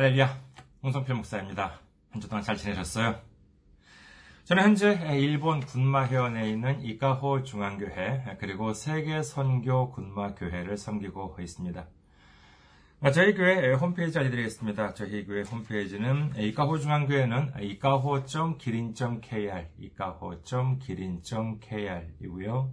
할렐루야, 홍성필 목사입니다. 한 주 동안 잘 지내셨어요? 저는 현재 일본 군마현에 있는 이카호 중앙교회 그리고 세계 선교 군마교회를 섬기고 있습니다. 저희 교회 홈페이지 알려드리겠습니다. 저희 교회 홈페이지는 이카호 중앙교회는 이카호.기린.kr, 이카호.기린.kr이고요.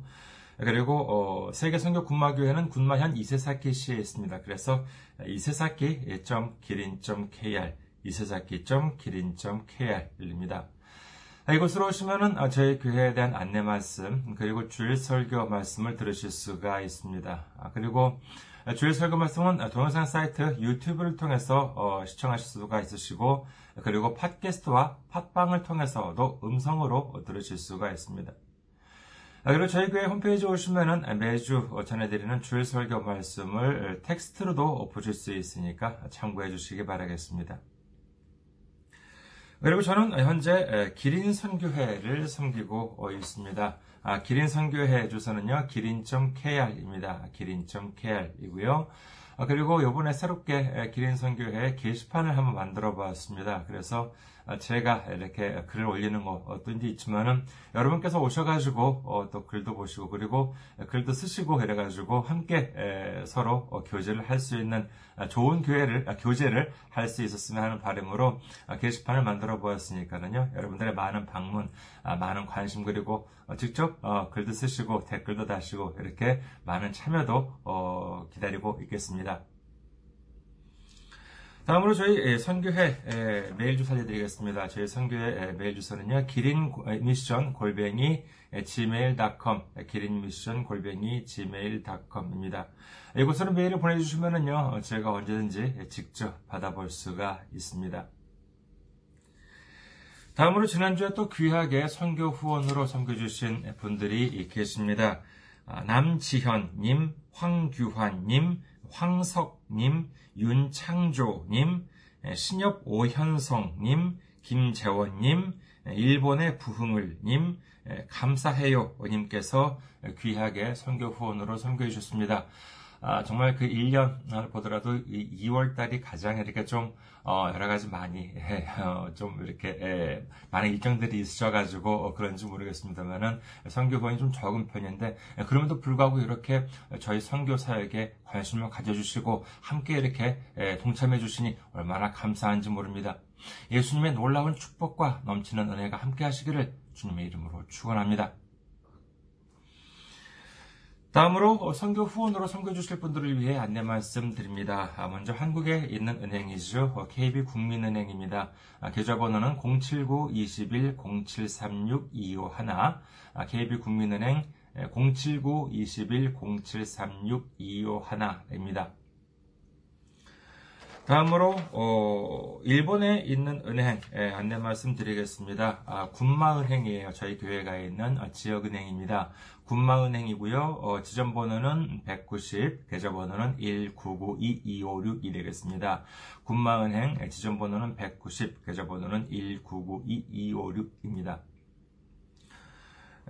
그리고 어, 세계 선교 군마교회는 군마현 이세사키시에 있습니다. 그래서 이세사키.기린.kr, 이세사키.기린.kr입니다. 이곳으로 오시면은 저희 교회에 대한 안내 말씀 그리고 주일 설교 말씀을 들으실 수가 있습니다. 그리고 주일 설교 말씀은 동영상 사이트 유튜브를 통해서 시청하실 수가 있으시고 그리고 팟캐스트와 팟빵을 통해서도 음성으로 들으실 수가 있습니다. 그리고 저희 교회 홈페이지 오시면은 매주 전해드리는 주일 설교 말씀을 텍스트로도 보실 수 있으니까 참고해 주시기 바라겠습니다. 그리고 저는 현재 기린 선교회를 섬기고 있습니다. 아, 기린 선교회 주소는요, 기린.kr입니다. 기린.kr이고요. 아, 그리고 요번에 새롭게 기린 선교회 게시판을 한번 만들어 보았습니다. 그래서 제가 이렇게 글을 올리는 거 어떤지 있지만은 여러분께서 오셔가지고 어, 또 글도 보시고 그리고 글도 쓰시고 이래가지고 함께 서로 어, 교제를 할 수 있는 좋은 교회를 아, 교제를 할 수 있었으면 하는 바람으로 아, 게시판을 만들어 보았으니까는요 여러분들의 많은 방문, 아, 많은 관심 그리고 어, 직접 글도 쓰시고 댓글도 다시고 이렇게 많은 참여도 기다리고 있겠습니다. 다음으로 저희 선교회 메일 주소 알려드리겠습니다. 저희 선교회 메일 주소는요, 기린 미션 골뱅이 gmail.com, 기린 미션 골뱅이 gmail.com입니다. 이곳으로 메일을 보내주시면은요, 제가 언제든지 직접 받아볼 수가 있습니다. 다음으로 지난주에 또 귀하게 선교 후원으로 섬겨주신 분들이 계십니다. 아, 남지현님, 황규환님, 황석님, 윤창조님, 신엽 오현성님, 김재원님, 일본의 부흥을님, 감사해요님께서 귀하게 선교 후원으로 선교해 주셨습니다. 아, 정말 그 1년 보더라도 2월 달이 가장 이렇게 좀 어, 여러 가지 많이 어, 좀 이렇게 에, 많은 일정들이 있으셔가지고 어, 그런지 모르겠습니다만은 선교 후원이 좀 적은 편인데 그럼에도 불구하고 이렇게 저희 선교 사역에 관심을 가져주시고 함께 이렇게 에, 동참해 주시니 얼마나 감사한지 모릅니다. 예수님의 놀라운 축복과 넘치는 은혜가 함께 하시기를 주님의 이름으로 축원합니다. 다음으로 선교 후원으로 선교 주실 분들을 위해 안내 말씀드립니다. 아, 먼저 한국에 있는 은행이죠. KB국민은행입니다. 아, 계좌번호는 079-21-0736-251 KB국민은행 079-21-0736-251입니다. 다음으로 어, 일본에 있는 은행 예, 안내 말씀드리겠습니다. 아, 군마은행이에요. 저희 교회가 있는 어, 지역은행입니다. 군마은행이고요. 어, 지점번호는 190, 계좌번호는 1992256이 되겠습니다. 군마은행 예, 지점번호는 190, 계좌번호는 1992256입니다.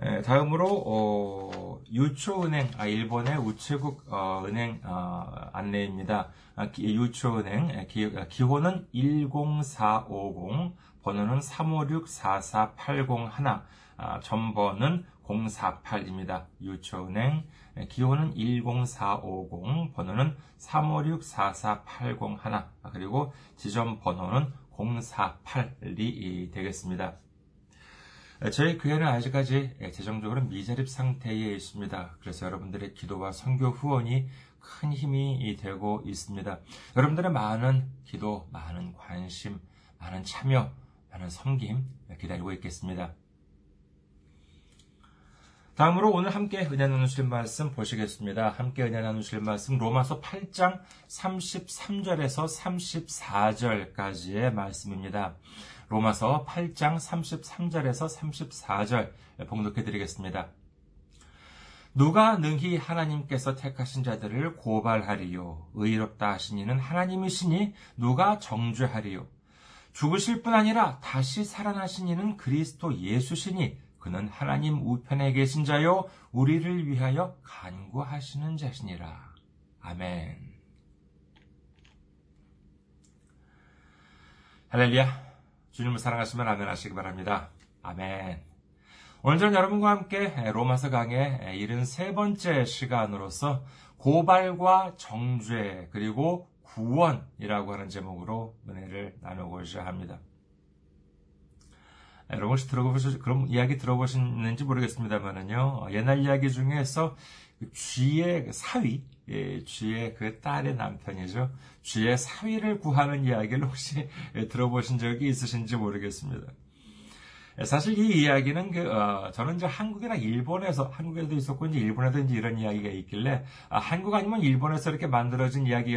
예, 다음으로 어, 유초은행, 아, 일본의 우체국 어, 은행 어, 안내입니다. 아, 유초은행 예, 기, 아, 기호는 10450, 번호는 356-44801, 아, 전번은 048입니다. 유초은행 예, 기호는 10450, 번호는 356-44801, 그리고 지점 번호는 048이 되겠습니다. 저희 교회는 아직까지 재정적으로 미자립 상태에 있습니다. 그래서 여러분들의 기도와 선교 후원이 큰 힘이 되고 있습니다. 여러분들의 많은 기도, 많은 관심, 많은 참여, 많은 섬김 기다리고 있겠습니다. 다음으로 오늘 함께 은혜 나누실 말씀 보시겠습니다. 함께 은혜 나누실 말씀 로마서 8장 33절에서 34절까지의 말씀입니다. 로마서 8장 33절에서 34절 봉독해 드리겠습니다. 누가 능히 하나님께서 택하신 자들을 고발하리요 의롭다 하시니는 하나님이시니 누가 정죄하리요 죽으실 뿐 아니라 다시 살아나시니는 그리스도 예수시니 그는 하나님 우편에 계신 자요 우리를 위하여 간구하시는 자시니라. 아멘. 할렐루야. 주님을 사랑하시면 아멘 하시기 바랍니다. 아멘. 오늘 저는 여러분과 함께 로마서 강의 73번째 시간으로서 고발과 정죄 그리고 구원이라고 하는 제목으로 은혜를 나누고자 합니다. 여러분 혹시 들어보시 그런 이야기 들어보셨는지 모르겠습니다만은요 옛날 이야기 중에서 그 쥐의 그 사위, 예, 쥐의 그 딸의 남편이죠. 쥐의 사위를 구하는 이야기를 혹시 들어보신 적이 있으신지 모르겠습니다. 예, 사실 이 이야기는 그 어, 저는 이제 한국이나 일본에서 한국에도 있었고 이제 일본에도 이제 이런 이야기가 있길래 아, 한국 아니면 일본에서 이렇게 만들어진 이야기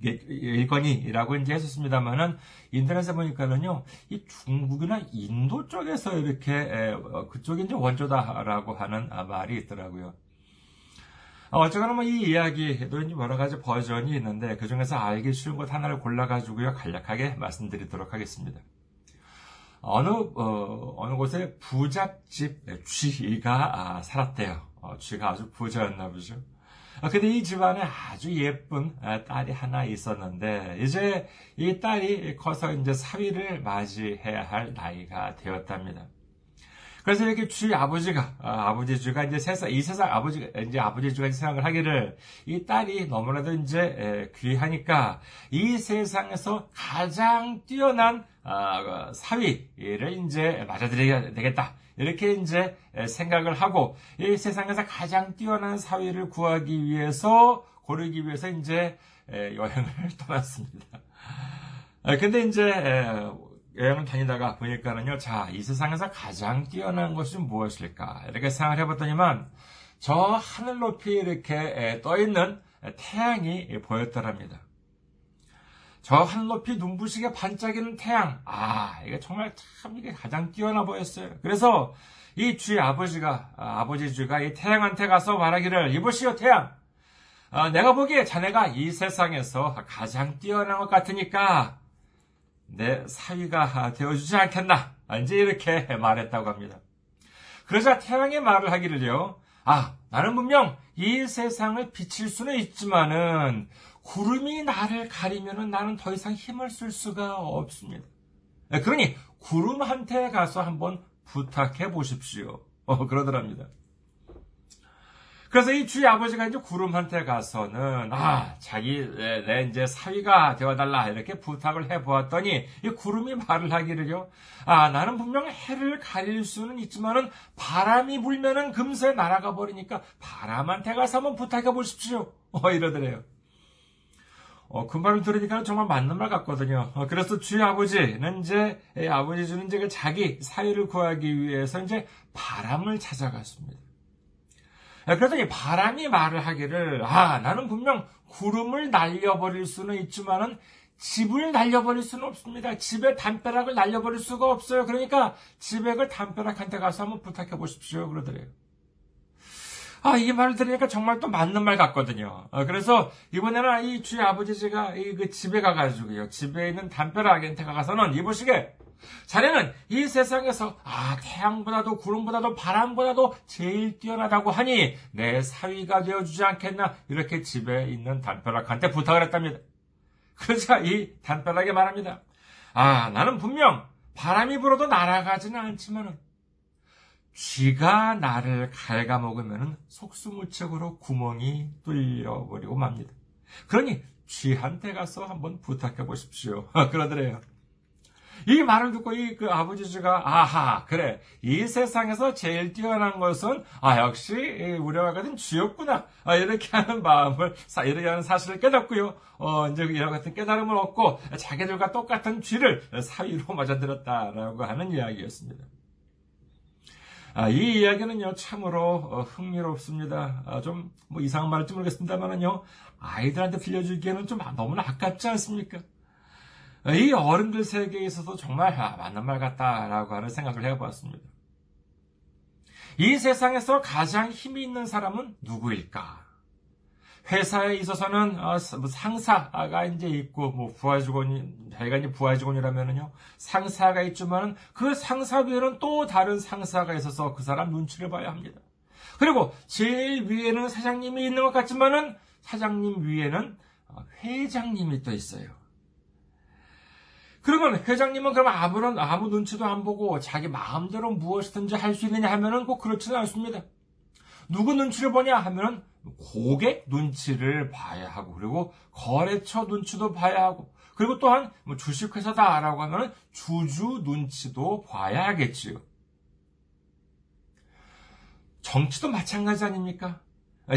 일거니라고 이제 했었습니다만은 인터넷에 보니까는요 이 중국이나 인도 쪽에서 이렇게 에, 어, 그쪽이 이제 원조다라고 하는 아, 말이 있더라고요. 어, 어쨌거나 뭐 이 이야기도 여러 가지 버전이 있는데 그 중에서 알기 쉬운 것 하나를 골라가지고요 간략하게 말씀드리도록 하겠습니다. 어느 어, 어느 곳에 부잣집 쥐가 아, 살았대요. 어, 쥐가 아주 부자였나 보죠. 어, 근데 이 집안에 아주 예쁜 아, 딸이 하나 있었는데 이제 이 딸이 커서 이제 사위를 맞이해야 할 나이가 되었답니다. 그래서 이렇게 쥐 아버지가 아, 버지 쥐가 이제 세상 이 세상 아버지가 이제 아버지 쥐가 생각을 하기를 이 딸이 너무나도 이제 에, 귀하니까 이 세상에서 가장 뛰어난 아, 사위를 이제 맞아들여야 되겠다. 이렇게 이제 생각을 하고 이 세상에서 가장 뛰어난 사위를 구하기 위해서 고르기 위해서 이제 여행을 떠났습니다. 아, 근데 이제 여행을 다니다가 보니까는요, 자, 이 세상에서 가장 뛰어난 것이 무엇일까? 이렇게 생각을 해봤더니만, 저 하늘 높이 이렇게 떠 있는 태양이 보였더랍니다. 저 하늘 높이 눈부시게 반짝이는 태양. 아, 이게 정말 참 이게 가장 뛰어나 보였어요. 그래서 이쥐 아버지가, 아, 버지 쥐가 이 태양한테 가서 말하기를, 이보시오, 태양. 아, 내가 보기에 자네가 이 세상에서 가장 뛰어난 것 같으니까, 내 사위가 되어주지 않겠나? 이제 이렇게 말했다고 합니다. 그러자 태양의 말을 하기를요. 아, 나는 분명 이 세상을 비칠 수는 있지만은 구름이 나를 가리면은 나는 더 이상 힘을 쓸 수가 없습니다. 그러니 구름한테 가서 한번 부탁해 보십시오. 어, 그러더랍니다. 그래서 이 주의 아버지가 이제 구름한테 가서는 아 자기 내, 내 이제 사위가 되어달라 이렇게 부탁을 해보았더니 이 구름이 말을 하기를요 아 나는 분명 해를 가릴 수는 있지만은 바람이 불면은 금세 날아가 버리니까 바람한테 가서 한번 부탁해 보십시오 어 이러더래요. 어, 그 말을 들으니까 정말 맞는 말 같거든요. 어, 그래서 주의 아버지는 이제, 아버지 주는 이제 자기 사위를 구하기 위해서 이제 바람을 찾아갔습니다. 예, 그랬더니 바람이 말을 하기를 아 나는 분명 구름을 날려버릴 수는 있지만은 집을 날려버릴 수는 없습니다. 집의 담벼락을 날려버릴 수가 없어요. 그러니까 집에 그 담벼락한테 가서 한번 부탁해 보십시오. 그러더래요. 아, 이 말을 들으니까 정말 또 맞는 말 같거든요. 어, 그래서 이번에는 이 주의 아버지가 이 그 집에 가가지고요. 집에 있는 담벼락한테 가서는 이보시게 자네는 이 세상에서 아 태양보다도 구름보다도 바람보다도 제일 뛰어나다고 하니 내 사위가 되어주지 않겠나 이렇게 집에 있는 담벼락한테 부탁을 했답니다. 그러자 이 담벼락에 말합니다. 아 나는 분명 바람이 불어도 날아가지는 않지만은 쥐가 나를 갉아먹으면 속수무책으로 구멍이 뚫려버리고 맙니다. 그러니 쥐한테 가서 한번 부탁해 보십시오. 그러더래요. 이 말을 듣고 이 그 아버지가 아하 그래 이 세상에서 제일 뛰어난 것은 아 역시 우리와 같은 쥐였구나 아, 이렇게 하는 마음을 이렇게 하는 사실을 깨닫고요 어 이제 이와 같은 깨달음을 얻고 자기들과 똑같은 쥐를 사위로 맞아들였다라고 하는 이야기였습니다. 아, 이 이야기는요 참으로 어, 흥미롭습니다. 아, 좀뭐 이상한 말일지 모르겠습니다만은요 아이들한테 들려주기에는 좀 너무나 아깝지 않습니까? 이 어른들 세계에 있어서 정말 아, 맞는 말 같다라고 하는 생각을 해보았습니다. 이 세상에서 가장 힘이 있는 사람은 누구일까? 회사에 있어서는 어, 뭐 상사가 이제 있고 뭐 부하 직원이 자기가 이제 부하 직원이라면은요 상사가 있지만은 그 상사 위에는 또 다른 상사가 있어서 그 사람 눈치를 봐야 합니다. 그리고 제일 위에는 사장님이 있는 것 같지만은 사장님 위에는 어, 회장님이 또 있어요. 그러면 회장님은 그럼 아무런 아무 눈치도 안 보고 자기 마음대로 무엇이든지 할 수 있느냐 하면은 꼭 그렇지는 않습니다. 누구 눈치를 보냐 하면은 고객 눈치를 봐야 하고 그리고 거래처 눈치도 봐야 하고 그리고 또한 뭐 주식회사다라고 하면 주주 눈치도 봐야 하겠지요. 정치도 마찬가지 아닙니까?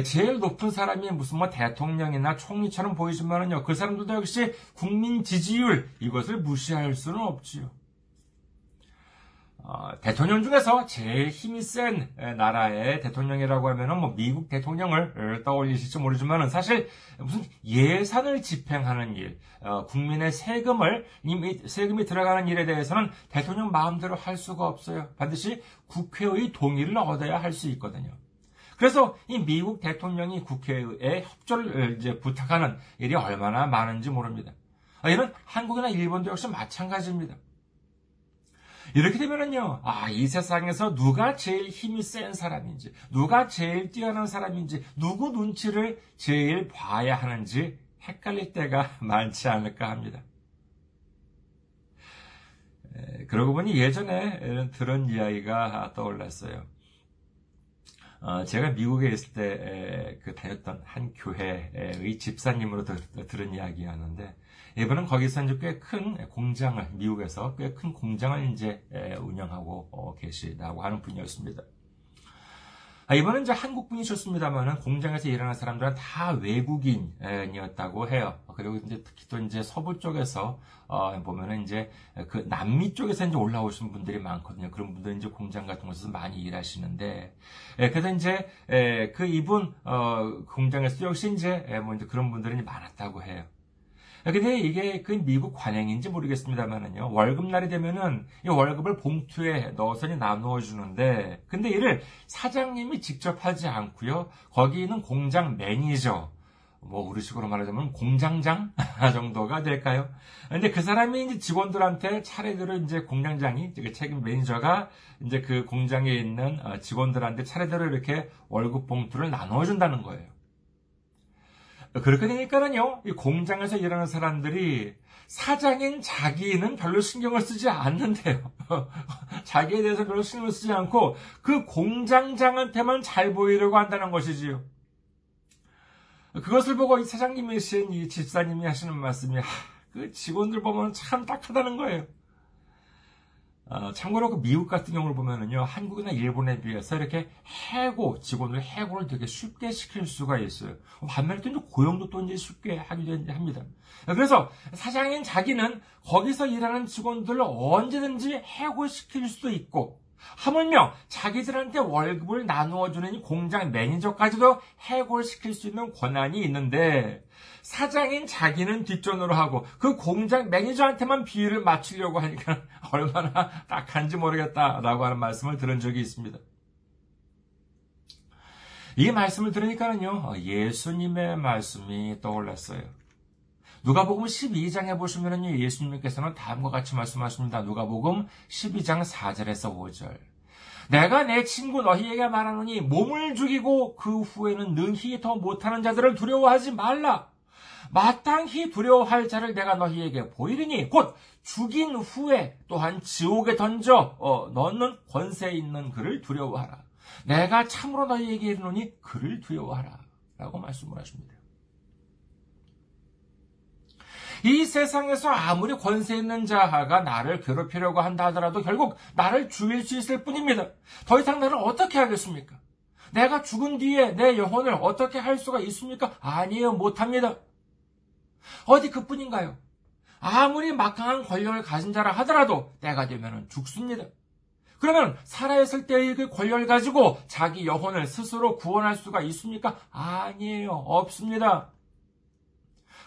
제일 높은 사람이 무슨 뭐 대통령이나 총리처럼 보이지만은요, 그 사람들도 역시 국민 지지율, 이것을 무시할 수는 없지요. 어, 대통령 중에서 제일 힘이 센 나라의 대통령이라고 하면은 뭐 미국 대통령을 떠올리실지 모르지만은 사실 무슨 예산을 집행하는 일, 어, 국민의 세금을 세금이 들어가는 일에 대해서는 대통령 마음대로 할 수가 없어요. 반드시 국회의 동의를 얻어야 할 수 있거든요. 그래서 이 미국 대통령이 국회에 협조를 이제 부탁하는 일이 얼마나 많은지 모릅니다. 아, 이런 한국이나 일본도 역시 마찬가지입니다. 이렇게 되면은요, 아, 이 세상에서 누가 제일 힘이 센 사람인지, 누가 제일 뛰어난 사람인지, 누구 눈치를 제일 봐야 하는지 헷갈릴 때가 많지 않을까 합니다. 그러고 보니 예전에 들은 이야기가 떠올랐어요. 어, 제가 미국에 있을 때 그 다녔던 한 교회의 집사님으로 들은 이야기였는데 이분은 거기서 이제 꽤 큰 공장을 미국에서 꽤 큰 공장을 이제 운영하고 어, 계시다고 하는 분이었습니다. 아, 이번은 이제 한국 분이셨습니다만은 공장에서 일하는 사람들은 다 외국인이었다고 해요. 그리고 이제 특히 또 이제 서부 쪽에서 어, 보면은 이제 그 남미 쪽에서 이제 올라오신 분들이 많거든요. 그런 분들은 이제 공장 같은 곳에서 많이 일하시는데, 예, 그래서 이제 예, 그 이분 어, 공장에서 역시 이제 예, 뭐 이제 그런 분들이 많았다고 해요. 근데 이게 그 미국 관행인지 모르겠습니다만은요. 월급날이 되면은 이 월급을 봉투에 넣어서 나누어 주는데 근데 이를 사장님이 직접 하지 않고요. 거기 있는 공장 매니저 뭐 우리식으로 말하자면 공장장 정도가 될까요? 근데 그 사람이 이제 직원들한테 차례대로 이제 공장장이 그 책임 매니저가 이제 그 공장에 있는 어, 직원들한테 차례대로 이렇게 월급 봉투를 나눠 준다는 거예요. 그렇게 되니까는요, 이 공장에서 일하는 사람들이 사장인 자기는 별로 신경을 쓰지 않는데요. 자기에 대해서 별로 신경을 쓰지 않고 그 공장장한테만 잘 보이려고 한다는 것이지요. 그것을 보고 이 사장님이신 이 집사님이 하시는 말씀이, 하, 그 직원들 보면 참 딱하다는 거예요. 어, 참고로 그 미국 같은 경우를 보면은요, 한국이나 일본에 비해서 이렇게 해고, 직원을 해고를 되게 쉽게 시킬 수가 있어요. 반면에 또 이제 고용도 또 이제 쉽게 하기도 합니다. 그래서 사장인 자기는 거기서 일하는 직원들을 언제든지 해고시킬 수도 있고, 하물며 자기들한테 월급을 나누어주는 공장 매니저까지도 해고를 시킬 수 있는 권한이 있는데 사장인 자기는 뒷전으로 하고 그 공장 매니저한테만 비율을 맞추려고 하니까 얼마나 딱한지 모르겠다라고 하는 말씀을 들은 적이 있습니다. 이 말씀을 들으니까는요, 예수님의 말씀이 떠올랐어요. 누가복음 12장에 보시면은요, 예수님께서는 다음과 같이 말씀하십니다. 누가복음 12장 4절에서 5절. 내가 내 친구 너희에게 말하노니 몸을 죽이고 그 후에는 능히 더 못하는 자들을 두려워하지 말라. 마땅히 두려워할 자를 내가 너희에게 보이리니 곧 죽인 후에 또한 지옥에 던져 어, 넣는 권세 있는 그를 두려워하라. 내가 참으로 너희에게 이르노니 그를 두려워하라. 라고 말씀을 하십니다. 이 세상에서 아무리 권세 있는 자가 나를 괴롭히려고 한다 하더라도 결국 나를 죽일 수 있을 뿐입니다. 더 이상 나를 어떻게 하겠습니까? 내가 죽은 뒤에 내 영혼을 어떻게 할 수가 있습니까? 아니에요, 못합니다. 어디 그뿐인가요? 아무리 막강한 권력을 가진 자라 하더라도 때가 되면 죽습니다. 그러면 살아있을 때의 그 권력을 가지고 자기 영혼을 스스로 구원할 수가 있습니까? 아니에요. 없습니다.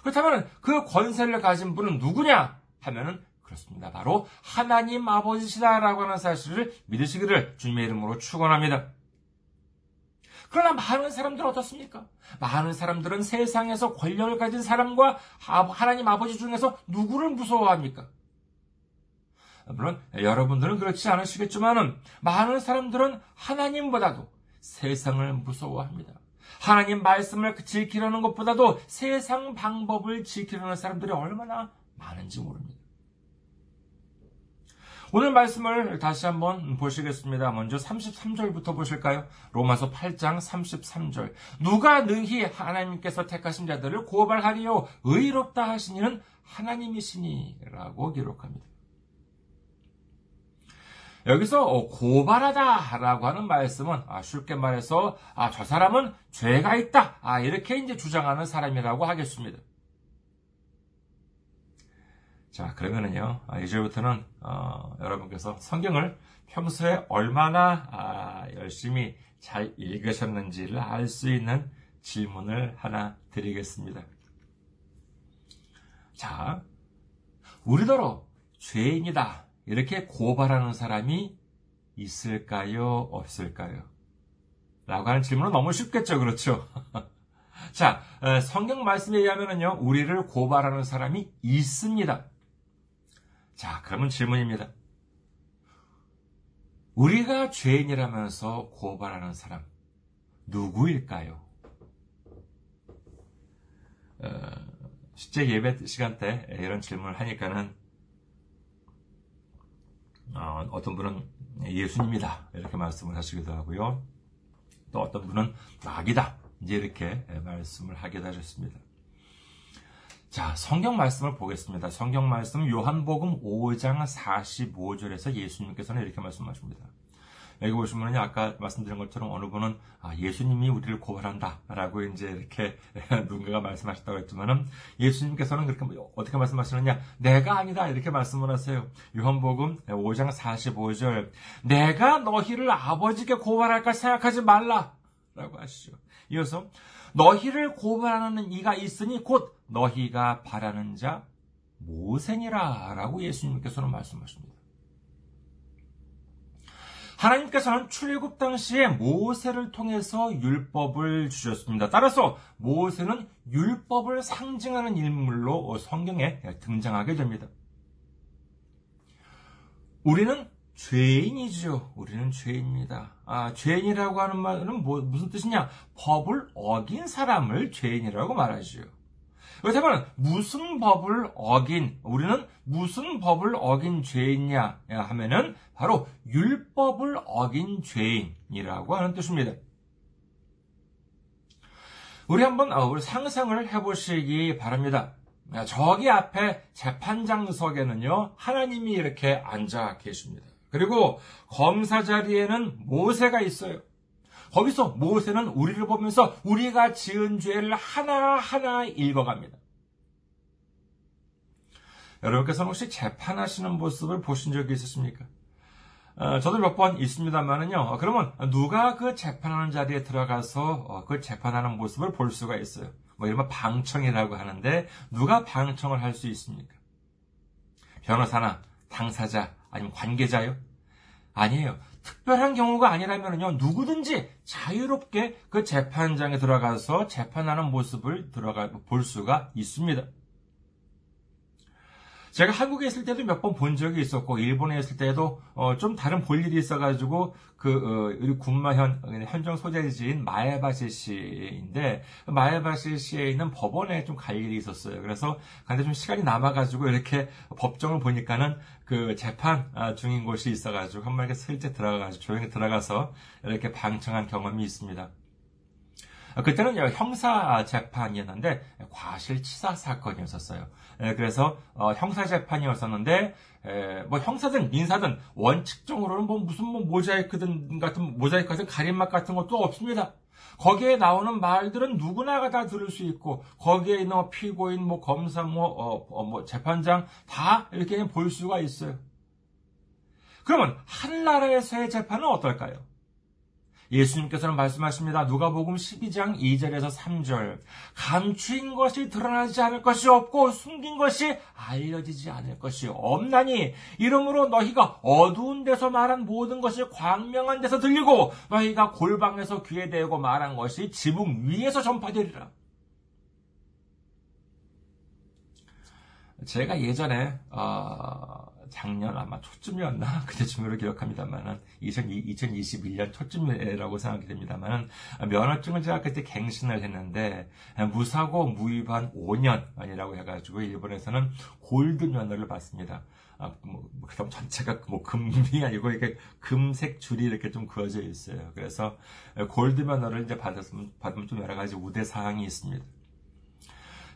그렇다면 그 권세를 가진 분은 누구냐? 하면은 그렇습니다. 바로 하나님 아버지시다라고 하는 사실을 믿으시기를 주님의 이름으로 축원합니다. 그러나 많은 사람들은 어떻습니까? 많은 사람들은 세상에서 권력을 가진 사람과 하나님 아버지 중에서 누구를 무서워합니까? 물론 여러분들은 그렇지 않으시겠지만은 많은 사람들은 하나님보다도 세상을 무서워합니다. 하나님 말씀을 지키려는 것보다도 세상 방법을 지키려는 사람들이 얼마나 많은지 모릅니다. 오늘 말씀을 다시 한번 보시겠습니다. 먼저 33절부터 보실까요? 로마서 8장 33절. 누가 능히 하나님께서 택하신 자들을 고발하리요 의롭다 하시니는 하나님이시니라고 기록합니다. 여기서 고발하다라고 하는 말씀은 아, 쉽게 말해서 아, 저 사람은 죄가 있다 아, 이렇게 이제 주장하는 사람이라고 하겠습니다. 자 그러면은요 아, 이제부터는 어, 여러분께서 성경을 평소에 얼마나 아, 열심히 잘 읽으셨는지를 알 수 있는 질문을 하나 드리겠습니다. 자 우리더러 죄인이다 이렇게 고발하는 사람이 있을까요? 없을까요? 라고 하는 질문은 너무 쉽겠죠. 그렇죠? 자, 성경 말씀에 의하면요, 우리를 고발하는 사람이 있습니다. 자, 그러면 질문입니다. 우리가 죄인이라면서 고발하는 사람, 누구일까요? 어, 실제 예배 시간 때 이런 질문을 하니까는 어, 떤 분은 예수님이다 이렇게 말씀을 하시기도 하고요. 또 어떤 분은 마귀다 이제 이렇게 말씀을 하게 되셨습니다. 자, 성경 말씀을 보겠습니다. 성경 말씀 요한복음 5장 45절에서 예수님께서는 이렇게 말씀하십니다. 여기 보시면 아까 말씀드린 것처럼 어느 분은 아, 예수님이 우리를 고발한다라고 이제 이렇게 누군가가 말씀하셨다고 했지만은 예수님께서는 그렇게 어떻게 말씀하시느냐 내가 아니다 이렇게 말씀을 하세요. 요한복음 5장 45절 내가 너희를 아버지께 고발할까 생각하지 말라라고 하시죠. 이어서 너희를 고발하는 이가 있으니 곧 너희가 바라는 자 모세니라 라고 예수님께서는 말씀하십니다. 하나님께서는 출애굽 당시에 모세를 통해서 율법을 주셨습니다. 따라서 모세는 율법을 상징하는 인물로 성경에 등장하게 됩니다. 우리는 죄인이죠. 우리는 죄인입니다. 아, 죄인이라고 하는 말은 뭐, 무슨 뜻이냐? 법을 어긴 사람을 죄인이라고 말하죠. 그렇다면 무슨 법을 어긴 우리는 무슨 법을 어긴 죄인냐 하면은 바로 율법을 어긴 죄인이라고 하는 뜻입니다. 우리 한번 어, 우리 상상을 해보시기 바랍니다. 저기 앞에 재판장석에는요 하나님이 이렇게 앉아 계십니다. 그리고 검사 자리에는 모세가 있어요. 거기서 모세는 우리를 보면서 우리가 지은 죄를 하나하나 읽어갑니다. 여러분께서는 혹시 재판하시는 모습을 보신 적이 있으십니까? 어, 저도 몇 번 있습니다만은요. 어, 그러면 누가 그 재판하는 자리에 들어가서 어, 그 재판하는 모습을 볼 수가 있어요. 뭐 이러면 방청이라고 하는데 누가 방청을 할 수 있습니까? 변호사나 당사자 아니면 관계자요? 아니에요. 특별한 경우가 아니라면요, 누구든지 자유롭게 그 재판장에 들어가서 재판하는 모습을 들어가 볼 수가 있습니다. 제가 한국에 있을 때도 몇 번 본 적이 있었고 일본에 있을 때도 어, 좀 다른 볼 일이 있어가지고 그 어, 우리 군마현 현정 소재지인 마에바시시인데 마에바시시에 있는 법원에 좀 갈 일이 있었어요. 그래서 근데 좀 시간이 남아가지고 이렇게 법정을 보니까는 그 재판 아, 중인 곳이 있어가지고 한 번에 슬쩍 들어가가지고 조용히 들어가서 이렇게 방청한 경험이 있습니다. 그때는 형사 재판이었는데 과실치사 사건이었었어요. 그래서 어, 형사 재판이었었는데 뭐 형사든 민사든 원칙적으로는 뭐 무슨 뭐 모자이크든 같은 모자이크 같은 가림막 같은 것도 없습니다. 거기에 나오는 말들은 누구나가 다 들을 수 있고 거기에 있는 뭐 피고인, 뭐 검사, 뭐, 어, 어, 뭐 재판장 다 이렇게 볼 수가 있어요. 그러면 한 나라에서의 재판은 어떨까요? 예수님께서는 말씀하십니다. 누가복음 12장 2절에서 3절. 감추인 것이 드러나지 않을 것이 없고 숨긴 것이 알려지지 않을 것이 없나니 이러므로 너희가 어두운 데서 말한 모든 것이 광명한 데서 들리고 너희가 골방에서 귀에 대고 말한 것이 지붕 위에서 전파되리라. 제가 예전에 어, 작년 아마 초쯤이었나 그때쯤으로 기억합니다만은 2021년 초쯤이라고 생각이 됩니다만은 면허증을 제가 그때 갱신을 했는데 무사고 무위반 5년이라고 해가지고 일본에서는 골드 면허를 받습니다. 아, 뭐, 뭐 그럼 전체가 뭐 금이 아니고 이렇게 금색 줄이 이렇게 좀 그어져 있어요. 그래서 골드 면허를 이제 받았으면 받으면 좀 여러 가지 우대 사항이 있습니다.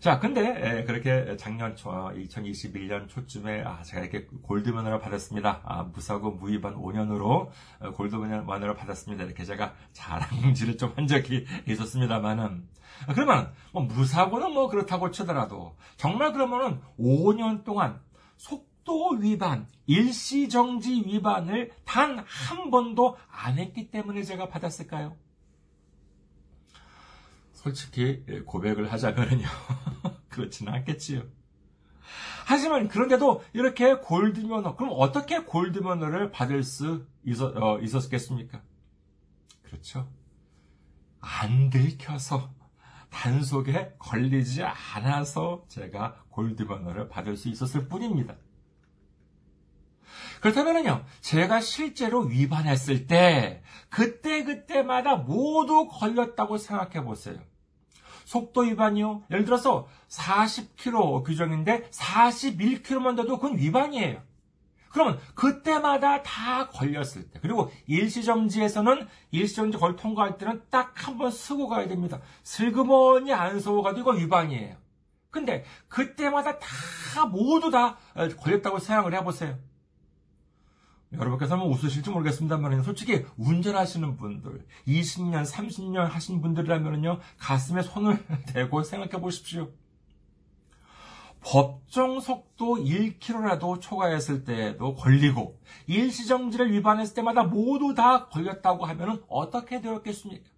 자, 근데 그렇게 작년 초 2021년 초쯤에 아, 제가 이렇게 골드면허를 받았습니다. 아, 무사고 무위반 5년으로 어, 골드면허를 받았습니다. 이렇게 제가 자랑질을 좀 한 적이 있었습니다만은 그러면 뭐 무사고는 뭐 그렇다고 치더라도 정말 그러면은 5년 동안 속도 위반, 일시정지 위반을 단 한 번도 안 했기 때문에 제가 받았을까요? 솔직히 고백을 하자면요. 그렇지는 않겠지요. 하지만 그런데도 이렇게 골드면허, 그럼 어떻게 골드면허를 받을 수 있었, 어, 있었겠습니까? 그렇죠. 안 들켜서 단속에 걸리지 않아서 제가 골드면허를 받을 수 있었을 뿐입니다. 그렇다면요, 제가 실제로 위반했을 때, 그때그때마다 모두 걸렸다고 생각해 보세요. 속도 위반이요. 예를 들어서 40km 규정인데 41km만 돼도 그건 위반이에요. 그러면 그때마다 다 걸렸을 때 그리고 일시정지에서는 일시정지 걸 통과할 때는 딱 한 번 쓰고 가야 됩니다. 슬그머니 안 쓰고 가도 이거 위반이에요. 근데 그때마다 다 모두 다 걸렸다고 생각을 해보세요. 여러분께서 한번 웃으실지 모르겠습니다만 솔직히 운전하시는 분들 20년, 30년 하신 분들이라면요 가슴에 손을 대고 생각해 보십시오. 법정 속도 1km라도 초과했을 때도 걸리고 일시정지를 위반했을 때마다 모두 다 걸렸다고 하면 어떻게 되었겠습니까?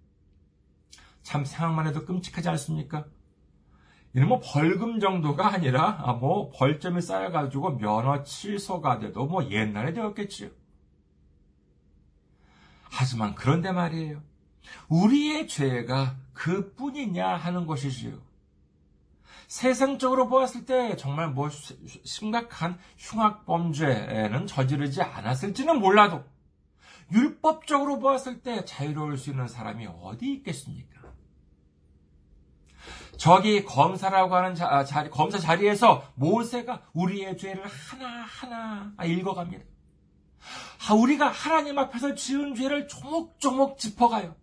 참 생각만 해도 끔찍하지 않습니까? 이는 뭐 벌금 정도가 아니라 아, 뭐 벌점이 쌓여가지고 면허 취소가 돼도 뭐 옛날에 되었겠지요. 하지만 그런데 말이에요. 우리의 죄가 그뿐이냐 하는 것이지요. 세상적으로 보았을 때 정말 뭐 심각한 흉악 범죄는 저지르지 않았을지는 몰라도 율법적으로 보았을 때 자유로울 수 있는 사람이 어디 있겠습니까? 저기 검사라고 하는 자, 리 검사 자리에서 모세가 우리의 죄를 하나하나 읽어갑니다. 아, 우리가 하나님 앞에서 지은 죄를 조목조목 짚어가요.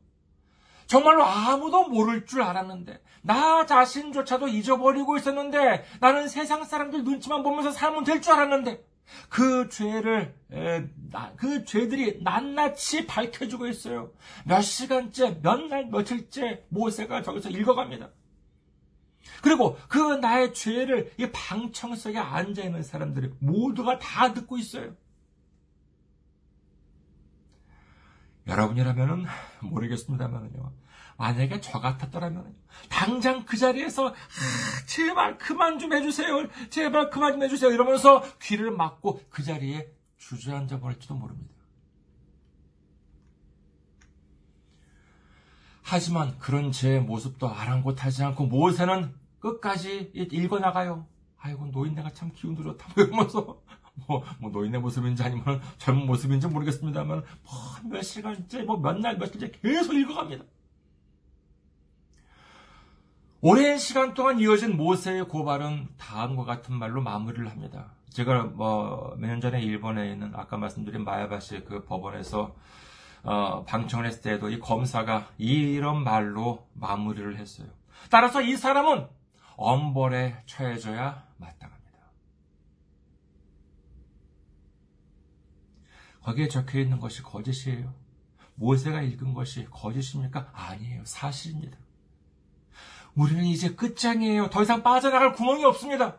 정말로 아무도 모를 줄 알았는데, 나 자신조차도 잊어버리고 있었는데, 나는 세상 사람들 눈치만 보면서 살면 될 줄 알았는데, 그 죄를, 그 죄들이 낱낱이 밝혀주고 있어요. 몇 시간째, 몇 날, 며칠째 모세가 저기서 읽어갑니다. 그리고 그 나의 죄를 이 방청 속에 앉아 있는 사람들이 모두가 다 듣고 있어요. 여러분이라면은 모르겠습니다만은요. 만약에 저 같았더라면 당장 그 자리에서 아, 제발 그만 좀 해주세요. 제발 그만 좀 해주세요. 이러면서 귀를 막고 그 자리에 주저앉아 버릴지도 모릅니다. 하지만 그런 제 모습도 아랑곳하지 않고 모세는 끝까지 읽어나가요. 아이고, 노인네가 참 기운 들었다. 뭐 이러면서, 뭐, 뭐, 노인네 모습인지 아니면 젊은 모습인지 모르겠습니다만, 뭐, 몇 시간째, 뭐, 몇 날, 며칠째 계속 읽어갑니다. 오랜 시간 동안 이어진 모세의 고발은 다음과 같은 말로 마무리를 합니다. 제가 뭐, 몇 년 전에 일본에 있는 아까 말씀드린 마야바시 그 법원에서 어, 방청을 했을 때도 이 검사가 이런 말로 마무리를 했어요. 따라서 이 사람은 엄벌에 처해져야 마땅합니다. 거기에 적혀 있는 것이 거짓이에요. 모세가 읽은 것이 거짓입니까? 아니에요. 사실입니다. 우리는 이제 끝장이에요. 더 이상 빠져나갈 구멍이 없습니다.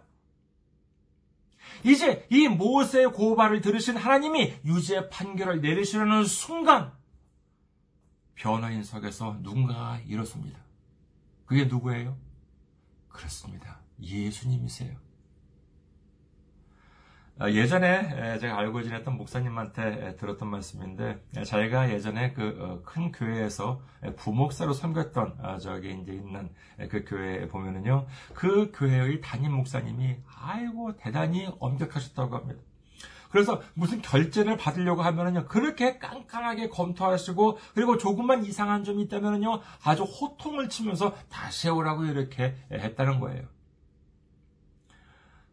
이제 이 모세의 고발을 들으신 하나님이 유죄 판결을 내리시려는 순간 변호인석에서 누군가가 일어섭니다. 그게 누구예요? 그렇습니다. 예수님이세요. 어, 예전에 제가 알고 지냈던 목사님한테 들었던 말씀인데 자기가 예전에 그 큰 교회에서 부목사로 섬겼던 아, 저기 이제 있는 그 교회에 보면은요 그 교회의 담임 목사님이 아이고 대단히 엄격하셨다고 합니다. 그래서 무슨 결제를 받으려고 하면은요, 그렇게 깐깐하게 검토하시고, 그리고 조금만 이상한 점이 있다면은요, 아주 호통을 치면서 다시 해오라고 이렇게 했다는 거예요.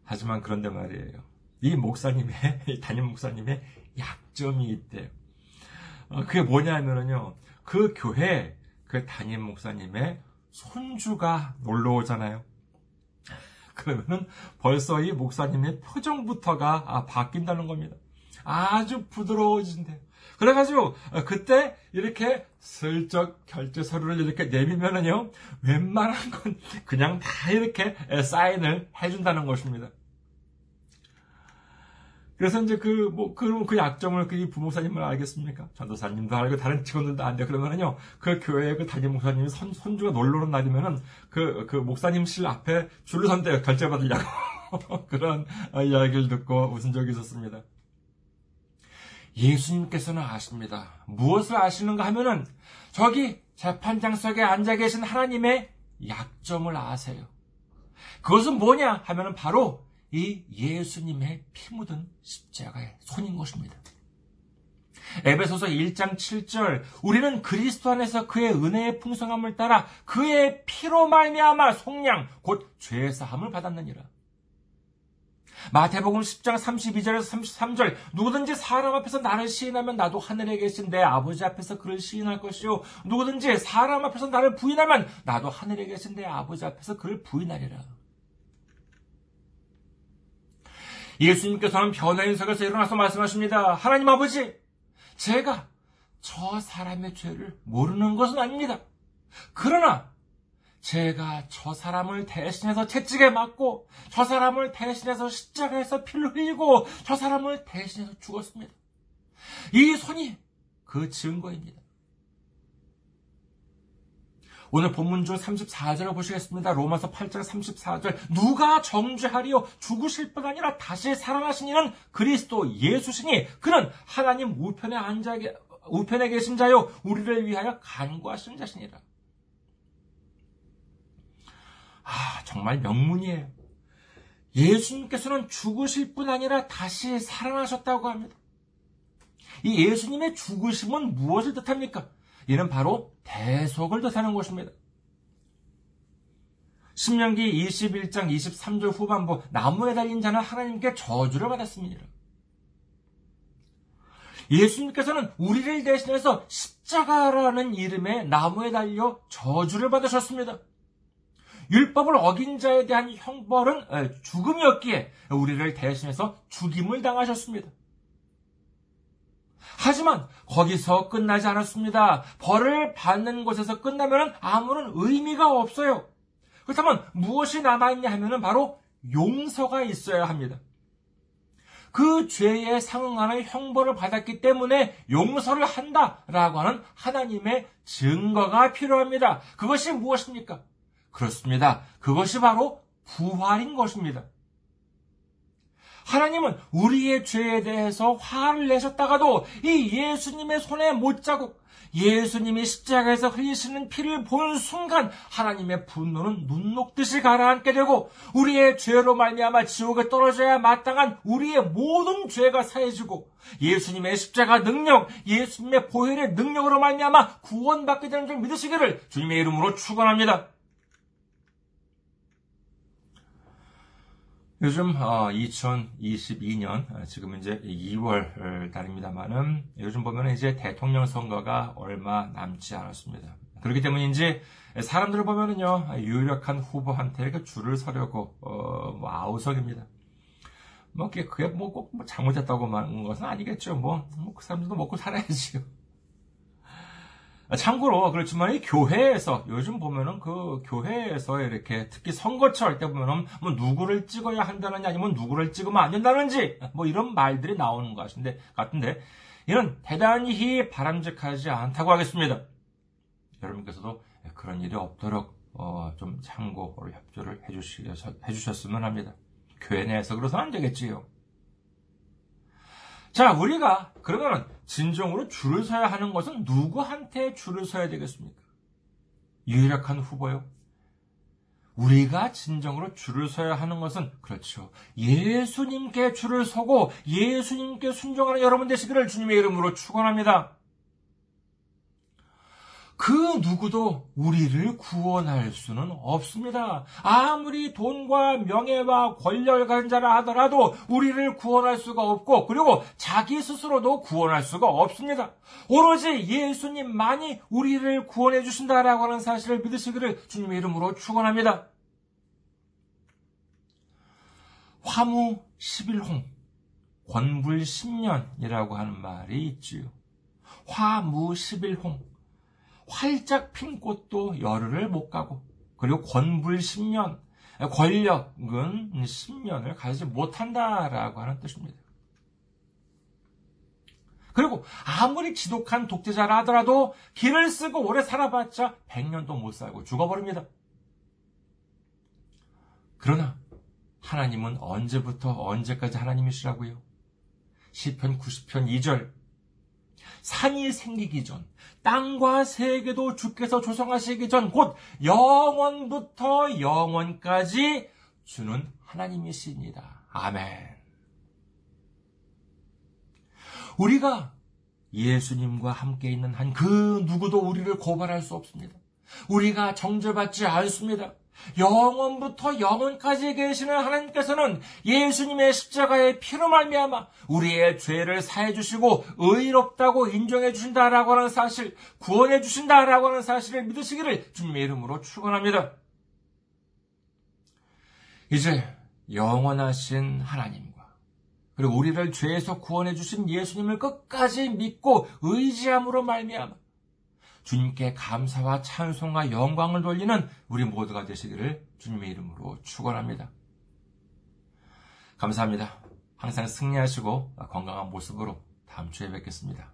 하지만 그런데 말이에요. 이 목사님의, 이 담임 목사님의 약점이 있대요. 어, 그게 뭐냐면은요, 그 교회, 그 담임 목사님의 손주가 놀러 오잖아요. 그러면은 벌써 이 목사님의 표정부터가 아, 바뀐다는 겁니다. 아주 부드러워진대요. 그래가지고 어, 그때 이렇게 슬쩍 결제 서류를 이렇게 내밀면은요 웬만한 건 그냥 다 이렇게 사인을 해준다는 것입니다. 그래서 이제 그, 뭐, 그, 그 약점을 그 부목사님을 알겠습니까? 전도사님도 알고 다른 직원들도 안 돼. 그러면은요, 그 교회 그 담임 목사님이 선, 손주가 놀러 오는 날이면은 그, 그 목사님실 앞에 줄을 선대요. 결제받으려고. 그런 어, 이야기를 듣고 웃은 적이 있었습니다. 예수님께서는 아십니다. 무엇을 아시는가 하면은 저기 재판장 속에 앉아 계신 하나님의 약점을 아세요. 그것은 뭐냐 하면은 바로 이 예수님의 피 묻은 십자가의 손인 것입니다. 에베소서 1장 7절 우리는 그리스도 안에서 그의 은혜의 풍성함을 따라 그의 피로 말미암아 속량 곧 죄 사함을 받았느니라. 마태복음 10장 32절에서 33절 누구든지 사람 앞에서 나를 시인하면 나도 하늘에 계신 내 아버지 앞에서 그를 시인할 것이요 누구든지 사람 앞에서 나를 부인하면 나도 하늘에 계신 내 아버지 앞에서 그를 부인하리라. 예수님께서는 변화인 속에서 일어나서 말씀하십니다. 하나님 아버지, 제가 저 사람의 죄를 모르는 것은 아닙니다. 그러나 제가 저 사람을 대신해서 채찍에 맞고 저 사람을 대신해서 십자가에서 피를 흘리고 저 사람을 대신해서 죽었습니다. 이 손이 그 증거입니다. 오늘 본문 중 34절을 보시겠습니다. 로마서 8장 34절. 누가 정죄하리요? 죽으실 뿐 아니라 다시 살아나신 이는 그리스도 예수시니 그는 하나님 우편에 앉아 우편에 계신 자요 우리를 위하여 간구하신 자시니라. 아, 정말 명문이에요. 예수님께서는 죽으실 뿐 아니라 다시 살아나셨다고 합니다. 이 예수님의 죽으심은 무엇을 뜻합니까? 이는 바로 대속을 뜻하는 것입니다. 신명기 21장 23절 후반부 나무에 달린 자는 하나님께 저주를 받았습니다. 예수님께서는 우리를 대신해서 십자가라는 이름의 나무에 달려 저주를 받으셨습니다. 율법을 어긴 자에 대한 형벌은 죽음이었기에 우리를 대신해서 죽임을 당하셨습니다. 하지만 거기서 끝나지 않았습니다. 벌을 받는 곳에서 끝나면 아무런 의미가 없어요. 그렇다면 무엇이 남아있냐 하면 바로 용서가 있어야 합니다. 그 죄에 상응하는 형벌을 받았기 때문에 용서를 한다라고 하는 하나님의 증거가 필요합니다. 그것이 무엇입니까? 그렇습니다. 그것이 바로 부활인 것입니다. 하나님은 우리의 죄에 대해서 화를 내셨다가도 이 예수님의 손에 못자국, 예수님이 십자가에서 흘리시는 피를 본 순간 하나님의 분노는 눈 녹듯이 가라앉게 되고 우리의 죄로 말미암아 지옥에 떨어져야 마땅한 우리의 모든 죄가 사해지고 예수님의 십자가 능력, 예수님의 보혈의 능력으로 말미암아 구원받게 되는 줄 믿으시기를 주님의 이름으로 축원합니다. 요즘 2022년 어, 어, 지금 이제 2월 달입니다만은 요즘 보면 이제 대통령 선거가 얼마 남지 않았습니다. 그렇기 때문인지 사람들을 보면은요 유력한 후보한테 그 줄을 서려고 어, 뭐 아우성입니다. 뭐 그게 뭐꼭 뭐 잘못했다고 말하는 것은 아니겠죠. 뭐그 뭐 사람들도 먹고 살아야지요. 참고로 그렇지만 이 교회에서 요즘 보면은 그 교회에서 이렇게 특히 선거철 때 보면은 뭐 누구를 찍어야 한다느냐 아니면 누구를 찍으면 안 된다는지 뭐 이런 말들이 나오는 것 같은데 같은데 이는 대단히 바람직하지 않다고 하겠습니다. 여러분께서도 그런 일이 없도록 어, 좀 참고를 협조를 해주시, 해주셨으면 합니다. 교회 내에서 그러서는 안 되겠지요. 자, 우리가 그러면 진정으로 줄을 서야 하는 것은 누구한테 줄을 서야 되겠습니까? 유력한 후보요. 우리가 진정으로 줄을 서야 하는 것은 그렇죠. 예수님께 줄을 서고 예수님께 순종하는 여러분 되시기를 주님의 이름으로 축원합니다. 그 누구도 우리를 구원할 수는 없습니다. 아무리 돈과 명예와 권력을 가진 자라 하더라도 우리를 구원할 수가 없고 그리고 자기 스스로도 구원할 수가 없습니다. 오로지 예수님만이 우리를 구원해 주신다라고 하는 사실을 믿으시기를 주님의 이름으로 축원합니다. 화무 11홍, 권불 10년이라고 하는 말이 있지요. 화무 11홍. 활짝 핀 꽃도 열흘을 못 가고 그리고 권불 10년 권력은 10년을 가지 못한다라고 하는 뜻입니다. 그리고 아무리 지독한 독재자라 하더라도 길을 쓰고 오래 살아봤자 100년도 못 살고 죽어버립니다. 그러나 하나님은 언제부터 언제까지 하나님이시라고요? 시편 90편 2절 산이 생기기 전, 땅과 세계도 주께서 조성하시기 전, 곧 영원부터 영원까지 주는 하나님이십니다. 아멘. 우리가 예수님과 함께 있는 한 그 누구도 우리를 고발할 수 없습니다. 우리가 정죄받지 않습니다. 영원부터 영원까지 계시는 하나님께서는 예수님의 십자가의 피로 말미암아 우리의 죄를 사해 주시고 의롭다고 인정해 주신다라고 하는 사실, 구원해 주신다라고 하는 사실을 믿으시기를 주님의 이름으로 축원합니다. 이제 영원하신 하나님과 그리고 우리를 죄에서 구원해 주신 예수님을 끝까지 믿고 의지함으로 말미암아 주님께 감사와 찬송과 영광을 돌리는 우리 모두가 되시기를 주님의 이름으로 축원합니다. 감사합니다. 항상 승리하시고 건강한 모습으로 다음 주에 뵙겠습니다.